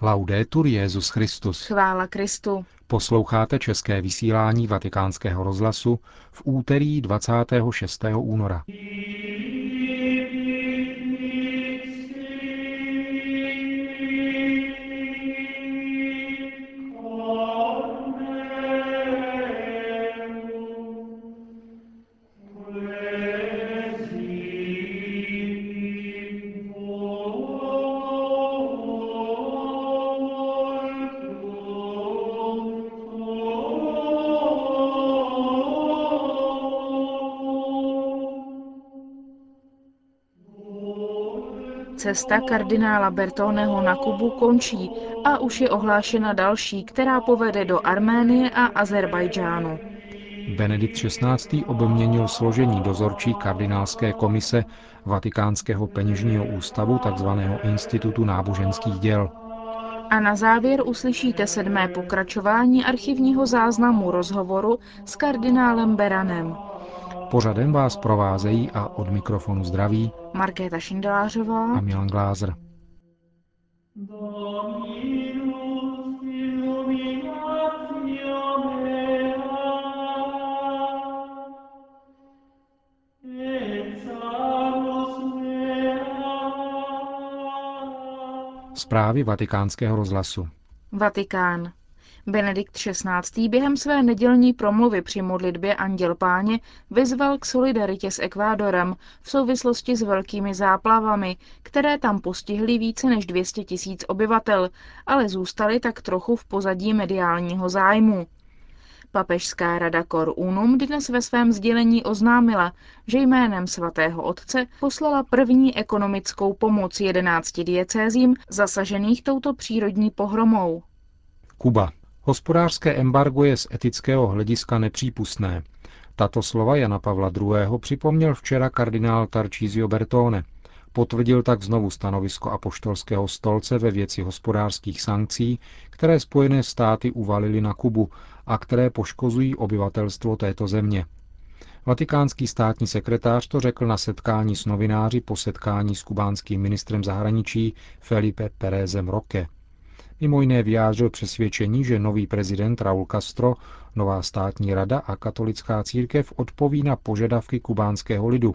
Laudetur Jezus Christus. Chvála Kristu. Posloucháte české vysílání Vatikánského rozhlasu v úterý 26. února. Cesta kardinála Bertoneho na Kubu končí a už je ohlášena další, která povede do Arménie a Azerbajdžánu. Benedikt XVI. obměnil složení dozorčí kardinálské komise Vatikánského peněžního ústavu tzv. Institutu náboženských děl. A na závěr uslyšíte sedmé pokračování archivního záznamu rozhovoru s kardinálem Beranem. Pořadem vás provázejí a od mikrofonu zdraví Markéta Šindelářová a Milan Glázer. Zprávy vatikánského rozhlasu. Vatikán. Benedikt XVI. během své nedělní promluvy při modlitbě Anděl Páně vyzval k solidaritě s Ekvádorem v souvislosti s velkými záplavami, které tam postihly více než 200 tisíc obyvatel, ale zůstaly tak trochu v pozadí mediálního zájmu. Papežská rada Cor Unum dnes ve svém sdělení oznámila, že jménem svatého otce poslala první ekonomickou pomoc 11 diecézím zasažených touto přírodní pohromou. Kuba. Hospodářské embargo je z etického hlediska nepřípustné. Tato slova Jana Pavla II. připomněl včera kardinál Tarcísio Bertone. Potvrdil tak znovu stanovisko apoštolského stolce ve věci hospodářských sankcí, které Spojené státy uvalily na Kubu a které poškozují obyvatelstvo této země. Vatikánský státní sekretář to řekl na setkání s novináři po setkání s kubánským ministrem zahraničí Felipe Pérezem Roque. Mimo jiné vyjádřil přesvědčení, že nový prezident Raúl Castro, nová státní rada a katolická církev odpoví na požadavky kubánského lidu.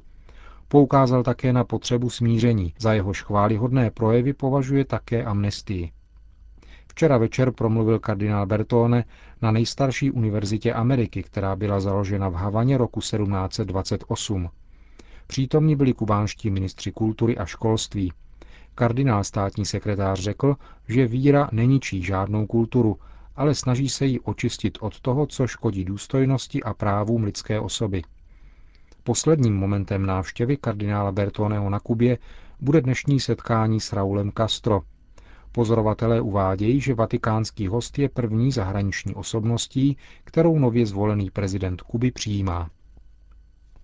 Poukázal také na potřebu smíření, za jehož chválihodné projevy považuje také amnestii. Včera večer promluvil kardinál Bertone na nejstarší univerzitě Ameriky, která byla založena v Havaně roku 1728. Přítomní byli kubánští ministři kultury a školství. Kardinál státní sekretář řekl, že víra neničí žádnou kulturu, ale snaží se ji očistit od toho, co škodí důstojnosti a právům lidské osoby. Posledním momentem návštěvy kardinála Bertoneho na Kubě bude dnešní setkání s Raulem Castro. Pozorovatelé uvádějí, že vatikánský host je první zahraniční osobností, kterou nově zvolený prezident Kuby přijímá.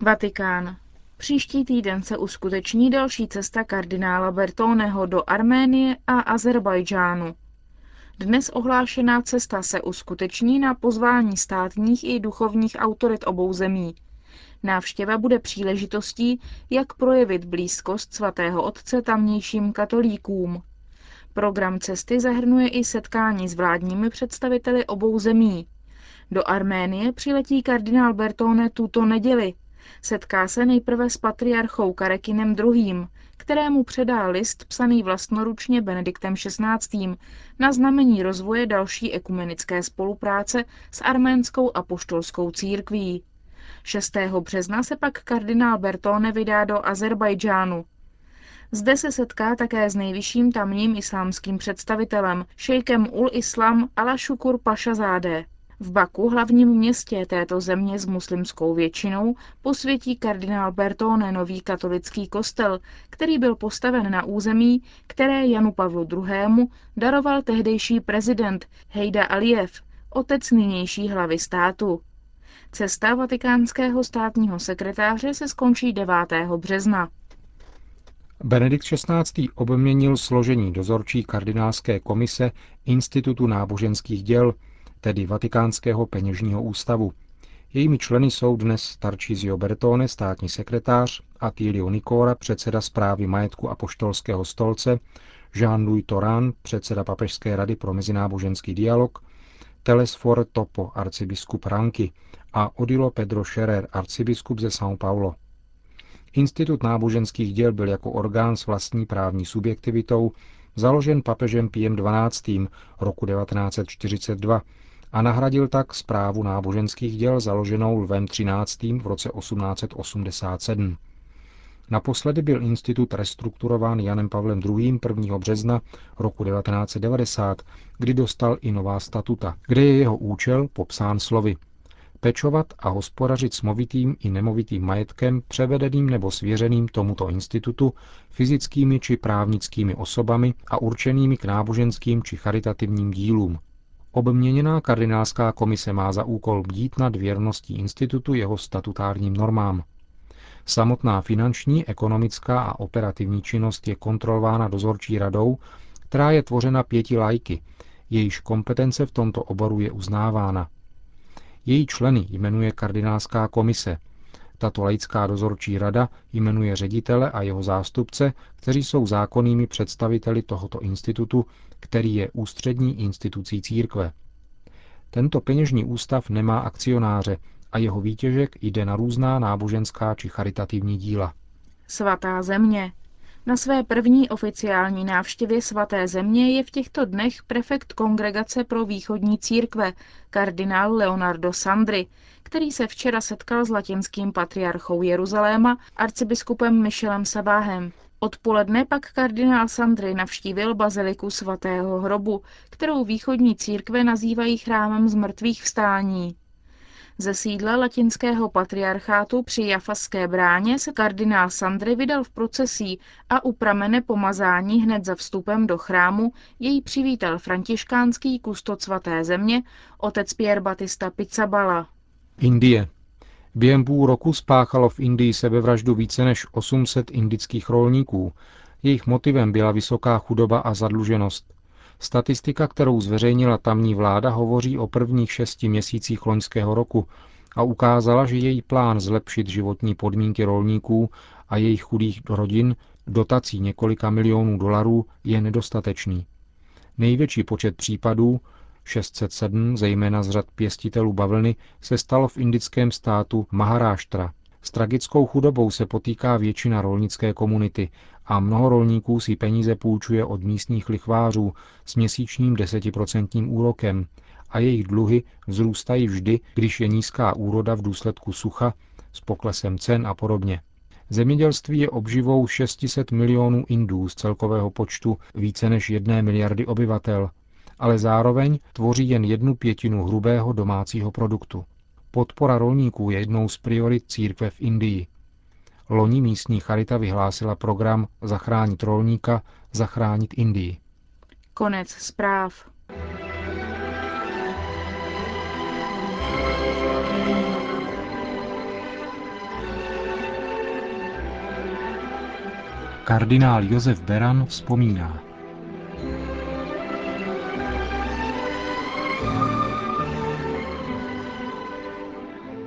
Vatikán. Příští týden se uskuteční další cesta kardinála Bertoneho do Arménie a Azerbajdžánu. Dnes ohlášená cesta se uskuteční na pozvání státních i duchovních autorit obou zemí. Návštěva bude příležitostí, jak projevit blízkost svatého otce tamnějším katolíkům. Program cesty zahrnuje i setkání s vládními představiteli obou zemí. Do Arménie přiletí kardinál Bertone tuto neděli Setká se nejprve s patriarchou Karekinem II., kterému předá list psaný vlastnoručně Benediktem XVI. na znamení rozvoje další ekumenické spolupráce s arménskou apoštolskou církví. 6. března se pak kardinál Bertone vydá do Azerbajdžánu. Zde se setká také s nejvyšším tamním islámským představitelem, šejkem Ul Islam Ala Shukur Pašazádeh. V Baku, hlavním městě této země s muslimskou většinou, posvětí kardinál Bertone nový katolický kostel, který byl postaven na území, které Janu Pavlu II. daroval tehdejší prezident Hejda Aliyev, otec nynější hlavy státu. Cesta vatikánského státního sekretáře se skončí 9. března. Benedikt XVI. obměnil složení dozorčí kardinálské komise Institutu náboženských děl, tedy Vatikánského peněžního ústavu. Jejími členy jsou dnes Tarcísio Bertone, státní sekretář, Attilio Nicora, předseda zprávy majetku a poštolského stolce, Jean-Louis Toran, předseda Papežské rady pro mezináboženský dialog, Telesfor Topo, arcibiskup Ranky a Odilo Pedro Scherer, arcibiskup ze São Paulo. Institut náboženských děl byl jako orgán s vlastní právní subjektivitou založen papežem Piem XII. roku 1942 a nahradil tak zprávu náboženských děl založenou Lvem XIII. v roce 1887. Naposledy byl institut restrukturován Janem Pavlem II. 1. března roku 1990, kdy dostal i nová statuta, kde je jeho účel popsán slovy pečovat a hospodařit s movitým i nemovitým majetkem převedeným nebo svěřeným tomuto institutu fyzickými či právnickými osobami a určenými k náboženským či charitativním dílům. Obměněná kardinálská komise má za úkol bdít nad věrností institutu jeho statutárním normám. Samotná finanční, ekonomická a operativní činnost je kontrolována dozorčí radou, která je tvořena pěti lajky, jejíž kompetence v tomto oboru je uznávána. Její členy jmenuje kardinálská komise. Tato laická dozorčí rada jmenuje ředitele a jeho zástupce, kteří jsou zákonnými představiteli tohoto institutu, který je ústřední institucí církve. Tento peněžní ústav nemá akcionáře a jeho výtěžek jde na různá náboženská či charitativní díla. Svatá země. Na své první oficiální návštěvě svaté země je v těchto dnech prefekt Kongregace pro východní církve, kardinál Leonardo Sandri, který se včera setkal s latinským patriarchou Jeruzaléma, arcibiskupem Michelem Sabáhem. Odpoledne pak kardinál Sandry navštívil baziliku svatého hrobu, kterou východní církve nazývají chrámem zmrtvých vstání. Ze sídla latinského patriarchátu při Jafaské bráně se kardinál Sandry vydal v procesí a u pramene pomazání hned za vstupem do chrámu jej přivítal františkánský kustot svaté země, otec Pierre Batista Pizzabala. Indie. Během půl roku spáchalo v Indii sebevraždu více než 800 indických rolníků. Jejich motivem byla vysoká chudoba a zadluženost. Statistika, kterou zveřejnila tamní vláda, hovoří o prvních šesti měsících loňského roku a ukázala, že její plán zlepšit životní podmínky rolníků a jejich chudých rodin dotací několika milionů dolarů je nedostatečný. Největší počet případů, 607, zejména z řad pěstitelů bavlny, se stalo v indickém státu Maharáštra. S tragickou chudobou se potýká většina rolnické komunity a mnoho rolníků si peníze půjčuje od místních lichvářů s měsíčním desetiprocentním úrokem a jejich dluhy vzrůstají vždy, když je nízká úroda v důsledku sucha s poklesem cen a podobně. Zemědělství je obživou 600 milionů Indů z celkového počtu více než jedné miliardy obyvatel, ale zároveň tvoří jen jednu pětinu hrubého domácího produktu. Podpora rolníků je jednou z priorit církve v Indii. Loni místní charita vyhlásila program Zachránit rolníka, zachránit Indii. Konec zpráv. Kardinál Josef Beran vzpomíná.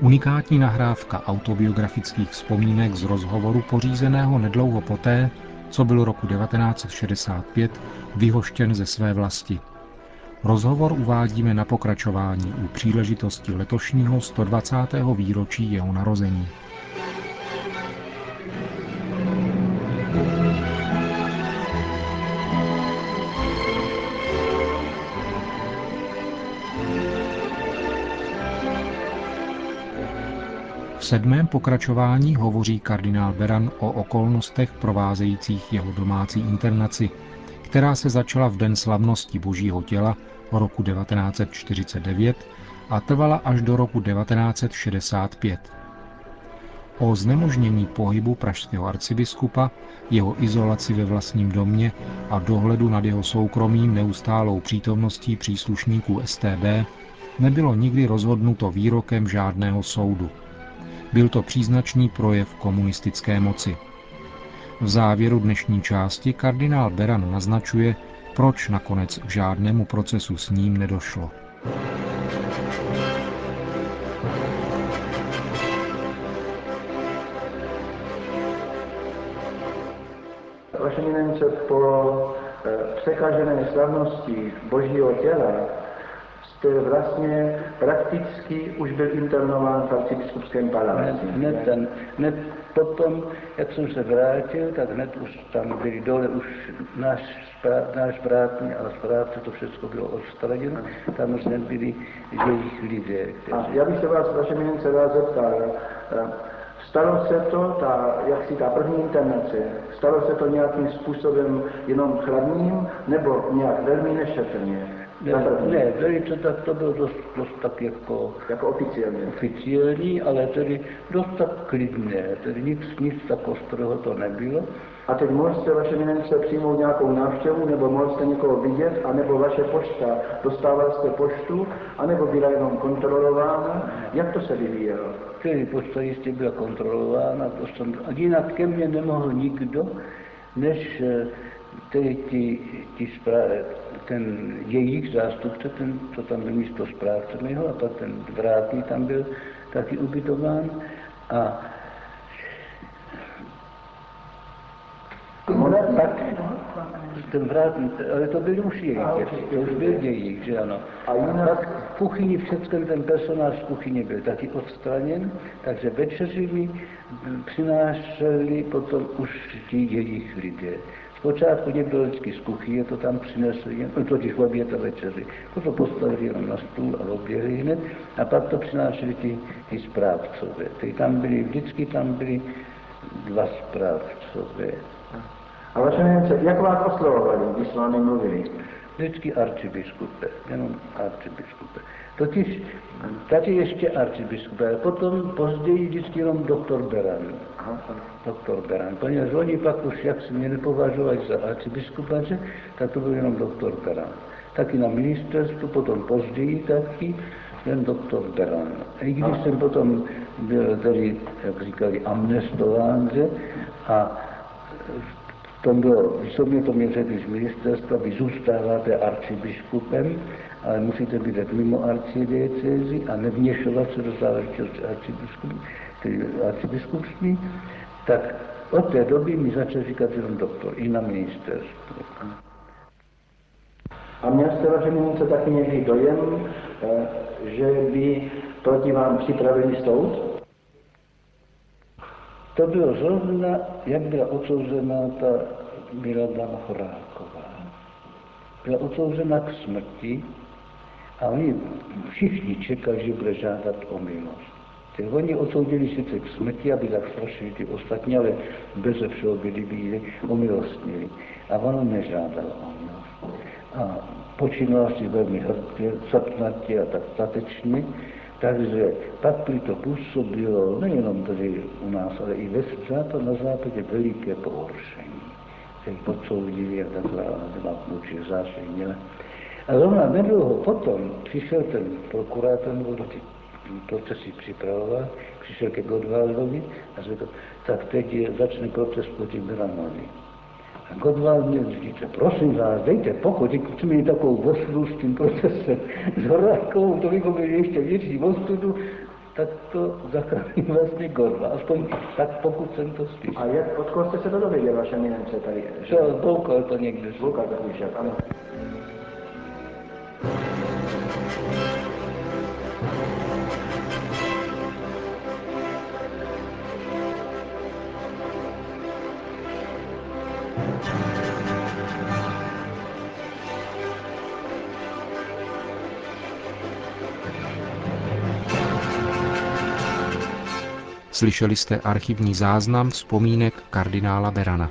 Unikátní nahrávka autobiografických vzpomínek z rozhovoru pořízeného nedlouho poté, co byl roku 1965 vyhoštěn ze své vlasti. Rozhovor uvádíme na pokračování u příležitosti letošního 120. výročí jeho narození. Sedmém pokračování hovoří kardinál Beran o okolnostech provázejících jeho domácí internaci, která se začala v den slavnosti Božího těla roku 1949 a trvala až do roku 1965. O znemožnění pohybu pražského arcibiskupa, jeho izolaci ve vlastním domě a dohledu nad jeho soukromým neustálou přítomností příslušníků STB nebylo nikdy rozhodnuto výrokem žádného soudu. Byl to příznačný projev komunistické moci. V závěru dnešní části kardinál Beran naznačuje, proč nakonec k žádnému procesu s ním nedošlo. Vaše po eh, překažené slavnosti božího těla vlastně prakticky už byl internován v arcibiskupském paláci. Hned, ten, hned potom, jak jsem se vrátil, tak hned už tam byli dole, už náš, náš vrátný a správce, to všechno bylo odstraněno, tam už nebyli jejich lidé. Kteří... A já bych se vás, vaše minence, rád zeptal, Stalo se to, ta, jak si ta první internace, stalo se to nějakým způsobem jenom chladným, nebo nějak velmi nešetrně? Ne, ne, velice tak to bylo dost, dost tak jako, jako oficiální. oficiální, ale tedy dost tak klidné, tedy nic, nic tak ostrého to nebylo. A teď mohl jste vaše minence přijmout nějakou návštěvu, nebo mohl jste někoho vidět, anebo vaše pošta, dostával jste poštu, anebo byla jenom kontrolována. Jak to se vyvíjelo? Tedy pošta jistě byla kontrolována, to jsem, a jinak ke mně nemohl nikdo, než eh, tedy ti, ti správy, ten jejich zástupce, ten, co tam byl místo správce mého, a pak ten vrátný tam byl taky ubytován. A Ona pak, ten vrátný, ale to byl už jejich, to už byl jejich, že ano. A pak v kuchyni všechny ten personál z kuchyně byl taky odstraněn, takže večeři mi přinášeli potom už ti jejich lidé. Zpočátku někdo vždycky z kuchyně to tam přinesl, totiž oběd a večeři. To postavili jenom na stůl a oběhli hned. A pak to přinášeli ty, ty správcové. Ty tam byli, vždycky tam byli dva správcové. A vaše měnce, jak vás oslovovali, když s vámi mluvili? Vždycky arcibiskupe, jenom arcibiskupe. Totiž tady ještě arcibiskup, ale potom později vždycky doktor Beran. Doktor Beran. Poněvadž oni pak už, jak se mě nepovažovali za arcibiskupaře, tak to byl jenom doktor Beran. Taky na ministerstvu, potom později taky ten doktor Beran. I když jsem potom byl jak říkali, amnestován, a v tom bylo, mě to mě řekli z ministerstva, vy zůstáváte arcibiskupem, ale musíte být mimo arcidiecézy a nevměšovat se do záležitosti arcibiskupství, tak od té doby mi začal říkat jenom doktor, i na ministerstvu. A měl jste, vážený něco taky někdy dojem, eh, že by proti vám připravili soud? To bylo zrovna, jak byla odsouzená ta Milada Horáková. Byla odsouzena k smrti a oni všichni čekali, že bude žádat o milost. Ty oni odsoudili sice k smrti, aby zastrašili ty ostatní, ale bez všeho byli byli omilostnili. A ono nežádalo o milost. A počínala si velmi hrdě, sapnatě a tak statečně, takže pak by to působilo nejenom tady u nás, ale i ve západ, na západě veliké pohoršení. Se jich podsoudili a takhle, a byla určitě. A zrovna nedlouho potom přišel ten prokurátor, nebo ty procesy připravoval, přišel ke Godvaldovi a řekl, tak teď je, začne proces proti Milanovi. A Godvald mě říká, prosím vás, dejte pokoj, chceme mít takovou osudu s tím procesem, s Horákovou, to bychom měli ještě větší osudu, tak to zachrání vlastně Godva, aspoň tak pokud jsem to slyšel. A jak, od koho jste se to dověděl, vaše minence tady? Že... Boukal to někde. Boukal to slyšel, ano. Slyšeli jste archivní záznam vzpomínek kardinála Berana.